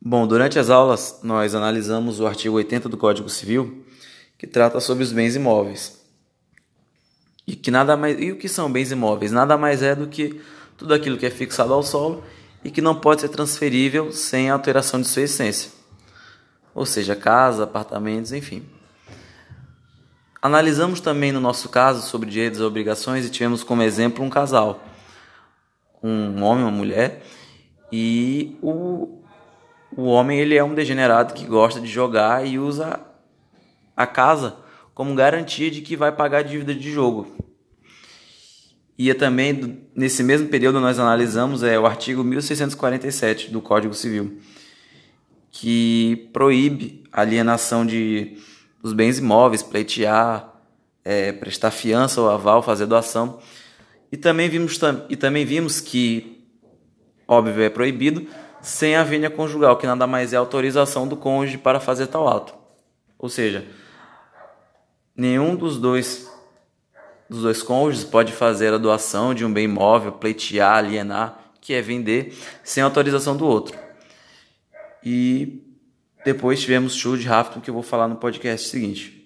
Bom, durante as aulas nós analisamos o artigo 80 do Código Civil, que trata sobre os bens imóveis. E que nada mais, e o que são bens imóveis? Nada mais é do que tudo aquilo que é fixado ao solo e que não pode ser transferível sem alteração de sua essência. Ou seja, casa, apartamentos, enfim. Analisamos também no nosso caso sobre direitos e obrigações e tivemos como exemplo um casal, um homem e uma mulher, e o, o homem ele é um degenerado que gosta de jogar e usa a casa como garantia de que vai pagar a dívida de jogo. E é também, nesse mesmo período, nós analisamos é, o artigo 1647 do Código Civil, que proíbe alienação de, dos bens imóveis, pleitear, é, prestar fiança ou aval, fazer doação. E também vimos, e também vimos que, óbvio, é proibido sem a vênia conjugal, que nada mais é autorização do cônjuge para fazer tal ato. Ou seja, nenhum dos dois dos dois cônjuges pode fazer a doação de um bem imóvel, pleitear, alienar, que é vender, sem autorização do outro. E depois tivemos de Rafton, que eu vou falar no podcast seguinte.